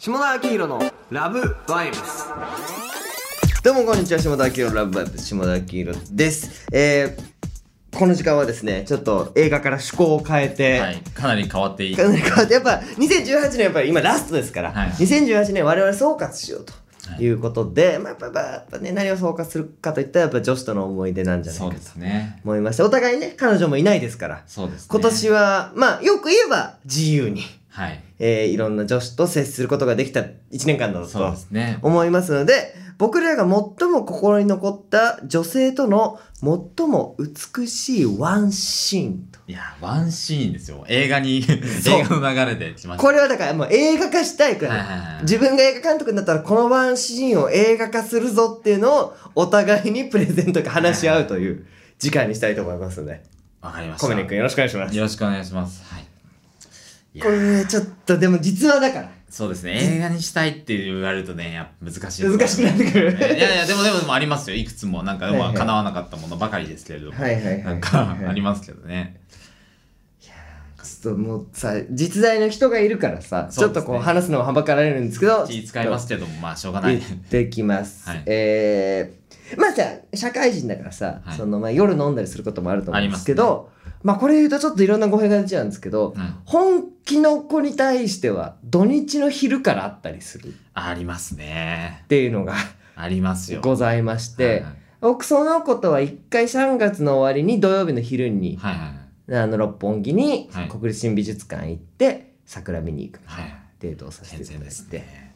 下田明宏のラブバイブスどうもこんにちは下田明宏のラブバイブス下田明宏ですえー、この時間はですねちょっと映画から趣向を変えて、はい、かなり変わっていい。かなり変わってやっぱ2018年やっぱり今ラストですから、はい2018年我々総括しようということで、まあ、やっぱやっぱね何を総括するかといったらやっぱ女子との思い出なんじゃないかとそうですね。思いましてお互いね彼女もいないですからそうですね。今年はまあよく言えば自由に、はい。えーいろんな女子と接することができた1年間だそうとですね。思いますので僕らが最も心に残った女性との最も美しいワンシーンといや、ワンシーンですよ。映画に、映画の流れでした。これはだからもう映画化したいくらい、はいはいはい自分が映画監督になったらこのワンシーンを映画化するぞっていうのをお互いにプレゼントか話し合うという時間にしたいと思いますのでわかりました。コメネ君よろしくお願いしますよろしくお願いします。はい。いやこれちょっとでも実話だから。そうですね。映画にしたいって言われるとね、や難しい。です、難しくなってくる。いやいや、でもでもでもありますよ。いくつも、なんか、はいはい。まあ叶わなかったものばかりですけれども。はいはいはい。なんか、ありますけどね。ちょっともうさ実在の人がいるからさ、ちょっとこう話すのもはばかられるんですけど気使いますけども、まあ、しょうがない。言。ってきます、はい。えー、まあさ社会人だからさ、はい。そのまあ、夜飲んだりすることもあると思うんですけあどまあこれ言うとちょっといろんな語弊が出ちゃうんですけど、うん。本気の子に対しては土日の昼からあったりするっありますね。ていうのがありますよ。ございまして、はいはい僕その子とは一回3月の終わりに土曜日の昼に、はいはい。あの六本木にはい国立新美術館行って桜見に行くみたいなはいデートをさせていただい健全ですて、ね。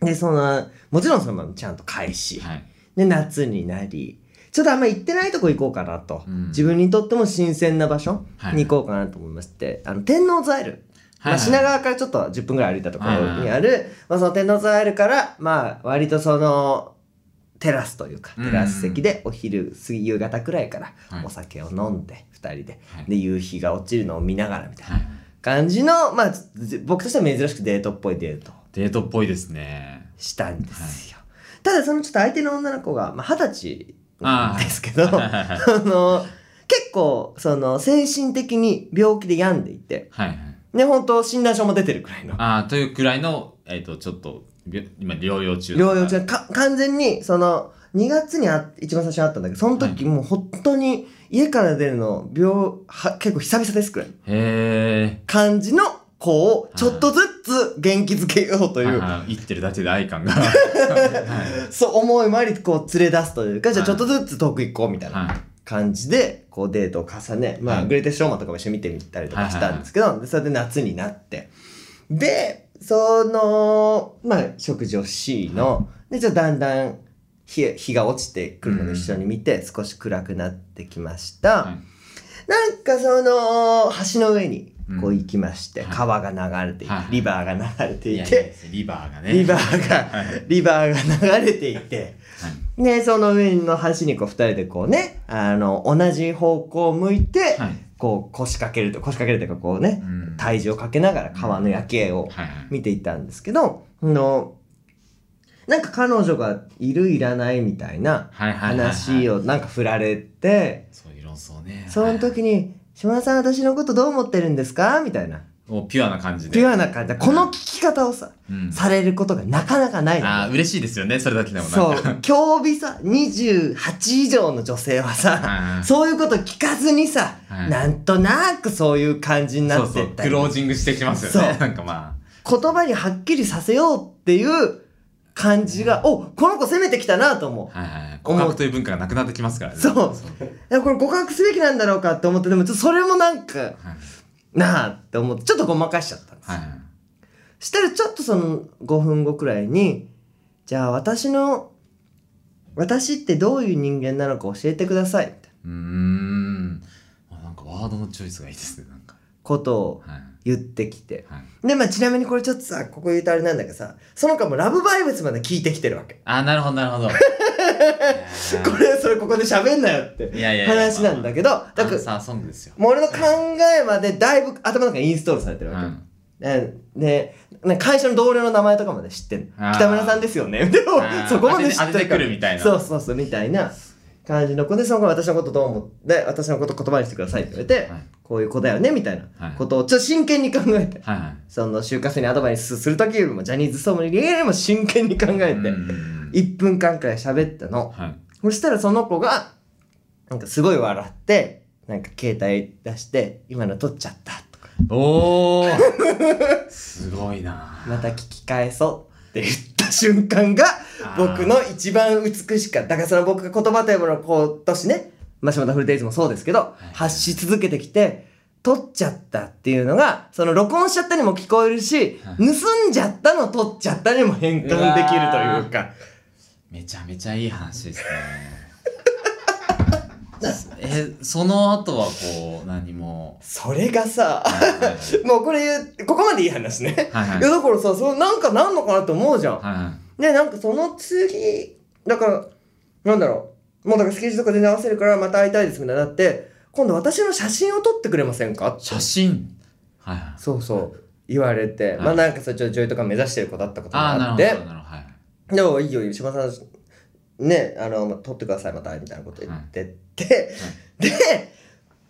でそのもちろんそのままちゃんと返し、はい。で夏になりちょっとあんま行ってないとこ行こうかなと、うん自分にとっても新鮮な場所はいに行こうかなと思いまして、あの天王ザイル、まあ、品川からちょっと10分ぐらい歩いたところにある、まあ、その天王ザイルからまあ割とそのテラスというかうん。テラス席でお昼過ぎ夕方くらいからはい。お酒を飲んで2人で、はい。で夕日が落ちるのを見ながらみたいなはい。感じの、まあず僕としては珍しくデートっぽいデート。をデートっぽいですね。したんですよ、ただそのちょっと相手の女の子がまあ二十、歳なんですけど あの結構その精神的に病気で病んでいてはいはい。ね本当診断書も出てるくらいのああ、というくらいの、えっ、と、ちょっと、び今、療養中。療養中か完全にその2月にあ一番最初に会ったんだけどその時もう本当に家から出るの病は結構久々ですくらいのへ感じの子をちょっとずつ元気づけようとえ。いう、はいはい生きてるだけで愛感が。はい。そう思いもありこう連れ出すというかじゃあはいちょっとずつ遠く行こうみたいなはい。感じでこうデートを重ね、まあはい。グレイテストショーマンとかも一緒に見てみたりとかしたんですけど、でそれで夏になって。でそのまあ食事をしの、でちょっとだんだん日日が落ちてくるので一緒に見て少し暗くなってきました、はいなんかその橋の上にこううん行きまして、はい川が流れていて、はいリバーが流れていいやいやて、リバーがね。リバーが、はいリバーが流れていて、はい。ね、その上の橋にこう二人でこうね、あの、同じ方向を向いて、はい。こう腰掛けると、腰掛けるというかこうねう、ん体重をかけながら川の夜景を。見ていたんですけど、あの、なんか彼女がいるいらないみたいな。話をなんか振られて、そういう論争ね。その時に、島田さん私のことどう思ってるんですか？みたいな。もうピュアな感じで。ピュアな感じで、この聞き方をさ、うん。されることがなかなかないのああ、嬉しいですよね。それだけでもなそんか。う、競技さ、28以上の女性はさ、はいそういうこと聞かずにさ、はいなんとなくそういう感じにな。ってったりクロージングしてきますよね。なんかま言葉にはっきりさせようっていう感じが、おこの子攻めてきたなと思う。あ。はいはい。告白という文化がなくなってきますからね。そうそう。これ告白すべきなんだろうかって思って、でもちょっとそれもなんか、はいなあって思って、ちょっとごまかしちゃったんですよ。はいはい。したらちょっとその5分後くらいに、じゃあ私の、私ってどういう人間なのか教えてください。みたいなうーん。あなんかワードのチョイスがいいですね。なんか。ことをはい。言ってきて。はい。で、まあちなみにこれちょっとさ、ここ言うとあれなんだけどさ、その子もラブバイブスまで聞いてきてるわけ。あー、なるほど、なるほど。これ、それここで喋んなよって話なんだけど、だだから、さあソングですよ。もう俺の考えまでだいぶ頭の中にインストールされてるわけ。うん。で会社の同僚の名前とかまで知ってん北村さんですよね。でもそこまで知って当てくるみたいな。そうそうそう、みたいな。感じの子で、その子が私のことどう思って、私のこと言葉にしてくださいって言われて、はい。こういう子だよね、みたいなはい。ことをちょっと真剣に考えて、はいはい。その就活生にアドバイスするときよりも、ジャニーズソムリエよりも真剣に考えて、1分間くらい喋ったの。はい。そしたらその子が、なんかすごい笑って、なんか携帯出して、今の撮っちゃったとか、おー。すごいな。また聞き返そうって言った瞬間が、僕の一番美しかった。だからその僕が言葉というものを今年ね、マシュマタフルデイズもそうですけど、い。発し続けてきて、撮っちゃったっていうのが、その録音しちゃったにも聞こえるし、は盗んじゃったの撮っちゃったにも変換できるというか。めちゃめちゃいい話ですね。えその後はこう何も？それがさ、もうこれここまでいい話ね。はいはい。いやだからさ、そうなんかなんのかなって思うじゃん。はいはい。で、なんかその次、だから、なんだろう。もうだからスケジュールとか全然合わせるからまた会いたいですみたいになって、今度私の写真を撮ってくれませんか？写真？はいはい。そうそう。言われて、はい。まあなんかさ、ちょ女優とか目指してる子だったことがあって、るほどなるほど。はいでもいいよ、島さん、ね、あの、まあ撮ってください、また、みたいなこと言ってって、で、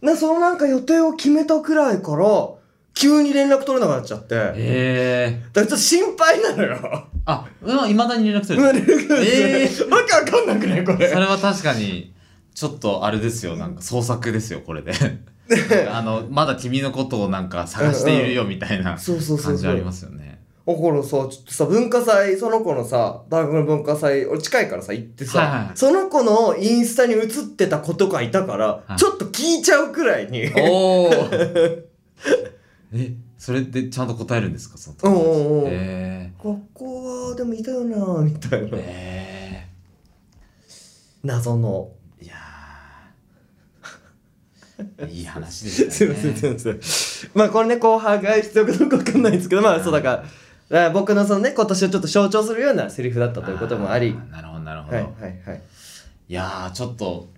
な、そのなんか予定を決めたくらいから、急に連絡取れなくなっちゃって、だからええちょっと心配なのよ。あいまだに連絡する。うん連絡えわけわかんなくないこれ。それは確かにちょっとあれですよ。なんか創作ですよこれで。あのまだ君のことをなんか探しているよみたいな。感じありますよねだからさ、ちょっとさ、文化祭、その子のさ、大学の文化祭、俺近いからさ、行ってさ、はいはいはい。その子のインスタに映ってた子とかいたから、はい。ちょっと聞いちゃうくらいに。おお えそれでちゃんと答えるんですかそのおうおうおうえここは、でもいたよなみたいー、な。え謎の。ー、いやー。いい話ですね。すいません、すいません。まあこれね、後半が必要かどうかわかんないんですけど、まあそうだから、ら僕のそのね、今年をちょっと象徴するようなセリフだったということもあり。ーなるほどなるほど、はいい、はいはい。やーちょっと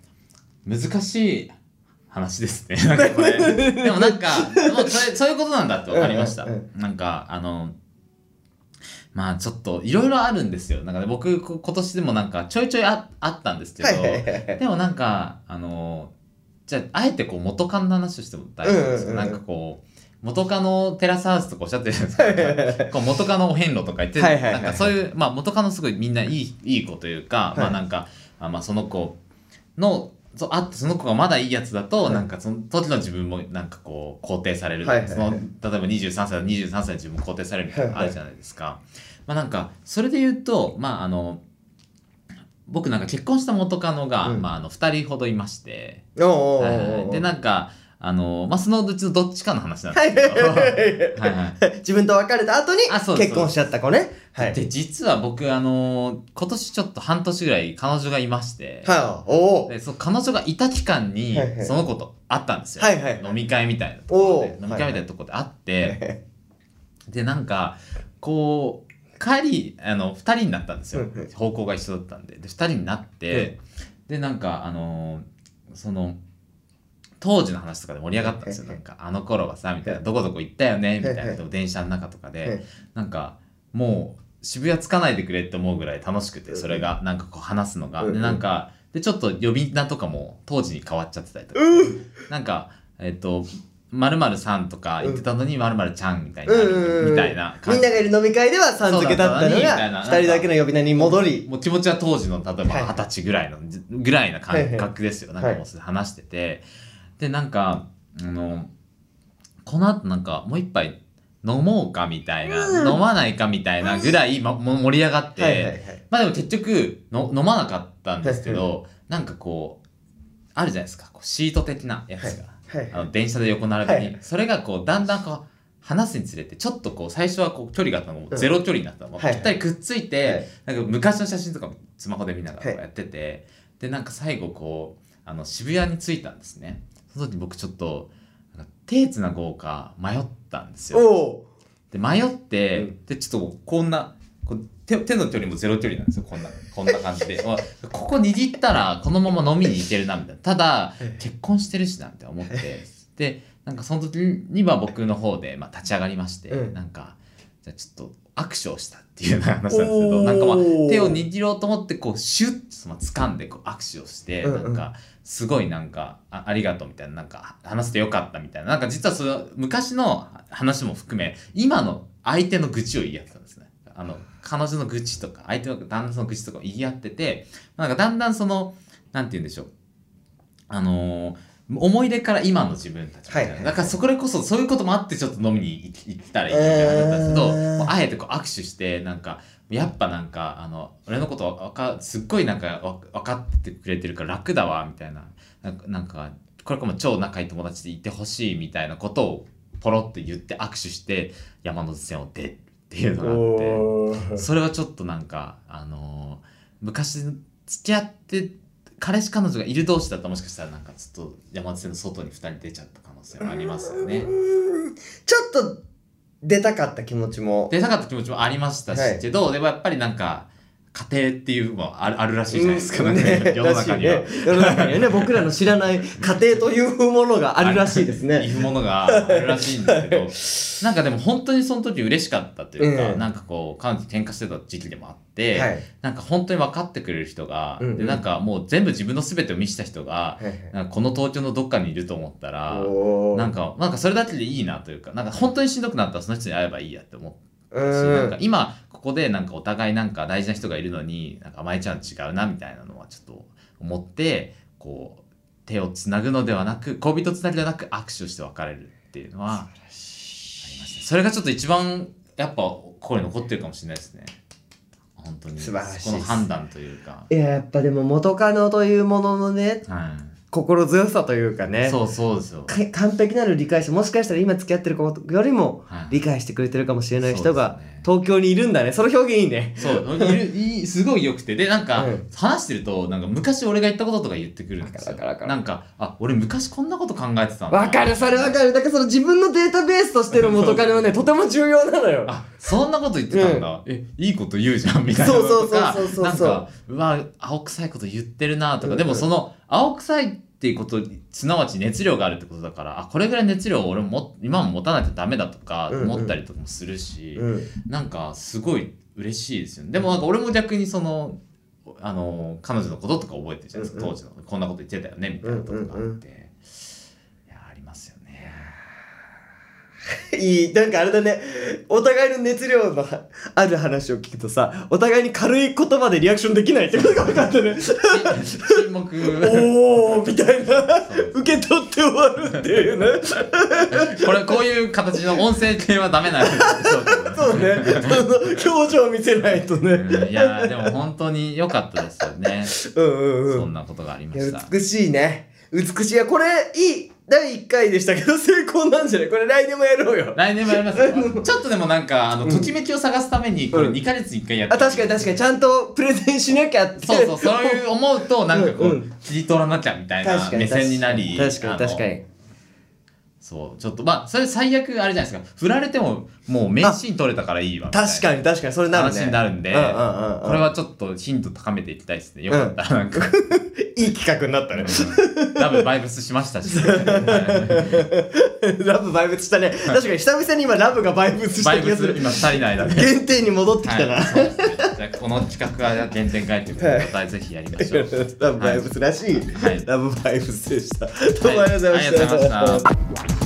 難しい話ですね。なんかこれ。でもなんかもうそれそういうことなんだって分かりました、なんかあのまあちょっといろいろあるんですよ。なんかね僕こ今年でもなんかちょいちょいああったんですけど、はいはいはい。はい。でもなんかあのじゃああえてこう元カノの話をしても大丈夫ですか、うんうんうん。なんかこう元カノテラスハウスとかおっしゃってるじゃないですか。こう元カノお遍路とか言って、なんかそういう、まあ、元カノすごいみんないいいい子というか、い。まあなんかあまあその子のそうあその子がまだいいやつだと、はい。なんかその時の自分もなんかこう肯定される、はいはいはい。その例えば23歳の23歳の自分も肯定されるみたいなのがあるじゃないですか。まあなんかそれで言うとまああの僕なんか結婚した元カノが、うん。まあ、あの2人ほどいまして、でなんかあの、まあ、そのうちのどっちかの話なんですけど、はいはい。自分と別れた後にあそうです結婚しちゃった子ね。はい。で実は僕あの今年ちょっと半年ぐらい彼女がいまして、はい。おお。でその彼女がいた期間にその子と会ったんですよ、はいはい飲み会みたいなところで。飲み会みたいなところで会って、でなんかこう帰りあの2人になったんですよ、方向が一緒だったんで。で2人になって、でなんかあのその当時の話とかで盛り上がったんですよ。なんか、あの頃はさ、みたいな、どこどこ行ったよね、みたいな、電車の中とかはい。で、なんか、もう、渋谷着かないでくれって思うぐらい楽しくて、それが、なんかこう話すのが。で、なんか、で、ちょっと呼び名とかも当時に変わっちゃってたりとか、うん。なんか、えっと、まるさんとか言ってたのに、まるちゃんみたいなみたいなみんながいる飲み会ではさん付けだったのが、二人だけの呼び名に戻り。もう気持ちは当時の例えばはい。二十歳ぐらいの、ぐらいな感覚ですよ。いなんかもうそれ話してて。で、なんか、あの、この後なんかもう一杯飲もうかみたいな、うん。飲まないかみたいなぐらい、ま、も盛り上がって、はいはいはい。まあでも結局の飲まなかったんですけど、なんかこう、あるじゃないですか、こうシート的なやつが。はい。あの電車で横並びに、はいそれがこうだんだんこう話すにつれてちょっとこう最初はこう距離があったのがゼロ距離になったの、もうぴはい。ったりくっついて、はい。なんか昔の写真とかもスマホで見ながらこうやってて、でなんか最後こうあの渋谷に着いたんですねその時僕ちょっとなんか手つなごうか迷ったんですよ。で迷って、うん。でちょっとこんなこう手手の距離もゼロ距離なんですよこんなこんな感じで。あここ握ったらこのまま飲みに行けるなみたいな。ただええ。結婚してるしなって思って。でなんかその時には僕の方で、まあ、立ち上がりまして、うん。なんかじゃあちょっと握手をしたっていうような話なんですけどなんかまあ手を握ろうと思ってこうシュッとまあ掴んでこう握手をして、うんうん。なんかすごいなんかあありがとうみたいななんか話してよかったみたいななんか実はその昔の話も含め今の相手の愚痴を言い合ってたんですね。あの彼女の愚痴とか相手の旦那の愚痴とかを言い合っててなんかだんだんそのなんて言うんでしょう。あのー思い出から今の自分たちみたいな、はいはい。だからそれこそそういうこともあってちょっと飲みに行行ったらいいみたいな話だったんですけど、えー。あえてこう握手してなんかやっぱなんかあの俺のことわかすっごいなんかわ分かってくれてるから楽だわみたいな。なんかこれからも超仲いい友達でいてほしいみたいなことをポロって言って握手して山手線を出るっていうのがあって。それはちょっとなんかあのー昔付き合って彼氏彼女がいる同士だったらもしかしたらなんかちょっと山手線の外に2人出ちゃった可能性もありますよね。ちょっと出たかった気持ちも出たかった気持ちもありましたし、はいけどでもやっぱりなんか家庭っていうのもあるらしいじゃないですか、うんね世の中には。ね。世の中にはね 僕らの知らない家庭というものがあるらしいですいねうものがあるらしいんですけど。なんかでも本当にその時嬉しかったというか、うん。なんかこう彼女と喧嘩してた時期でもあって、はい。なんか本当に分かってくれる人が、うんうん。でなんかもう全部自分の全てを見せた人が、はいはい。この東京のどっかにいると思ったらなんかなんかそれだけでいいなというかなんか本当にしんどくなったらその人に会えばいいやって思ったし、うんなんか今ここでなんかお互いなんか大事な人がいるのになんか甘えちゃうの違うなみたいなのはちょっと思ってこう手をつなぐのではなく恋人つなぎではなく握手をして別れるっていうのはありましたねそれがちょっと一番やっぱ心に残ってるかもしれないですね。本当に。素晴らしいこの判断というか、いややっぱでも元カノというもののねは心強さというかい、ね。そうそうですよ、か完璧なる理解者もしかしたら今付き合ってる子よりもはい。理解してくれてるかもしれない人がそうですね東京にいるんだね。その表現いいね。そう。いるいいすごい良くて。でなんか、うん。話してるとなんか昔俺が言ったこととか言ってくるんですよ。なんかあ俺昔こんなこと考えてたんだわかる。それわかる。だからその自分のデータベースとしての元カノはねとても重要なのよ。あそんなこと言ってたんだ、えいいこと言うじゃんみたいな。のとかそうそうそうそうそう。なんかうわ青臭いこと言ってるなとか、うんうん。でもその青臭いっていうことすなわち熱量があるってことだからあこれぐらい熱量を俺も今も持たないとダメだとかうんうん。思ったりとかもするし、うん。なんかすごい嬉しいですよね。でもなんか俺も逆にそのあの彼女のこととか覚えてるじゃないですか、うんうん。当時の。こんなこと言ってたよねみたいなことがあって、うんうんうんいやありますよね いいなんかあれだね。お互いの熱量のはある話を聞くとさお互いに軽い言葉でリアクションできないってことが分かったね沈黙おおみたいな。受け取って終わるっていうね。これこういう形の音声系はダメなんそうね。その表情を見せないとね。うんいやでも本当に良かったですよね、うんうんうん。そんなことがありました。美しいね美しい。いやこれいい第1回でしたけど成功なんじゃない？これ来年もやろうよ。来年もやりますよ。ちょっとでもなんかあのうん。ときめきを探すためにこれうん。2ヶ月に1回やってあ確かに確かに。ちゃんとプレゼンしなきゃってそうそうそう。いう思うとなんかこう、うんうん。切り取らなきゃみたいな目線になり。確かに確かにそうちょっとまあそれ最悪あれじゃないですか。振られてももう名シーン取れたからいいわ確かに確かにそれなるね。話になるんで、これはちょっと頻度高めていきたいですね。よかったらなんか、いい企画になったね。うん。ラブバイブスしましたし、ラブバイブスしたね。確かに久々に今ラブがバイブスした気がする。今2人の間で原点に戻ってきたな、はい、じゃあこの企画は原点回ということでぜひやりましょう。ラブバイブスらしい、はい。ラブバイブスでした。どうもありがとうございました。はいありがとうございました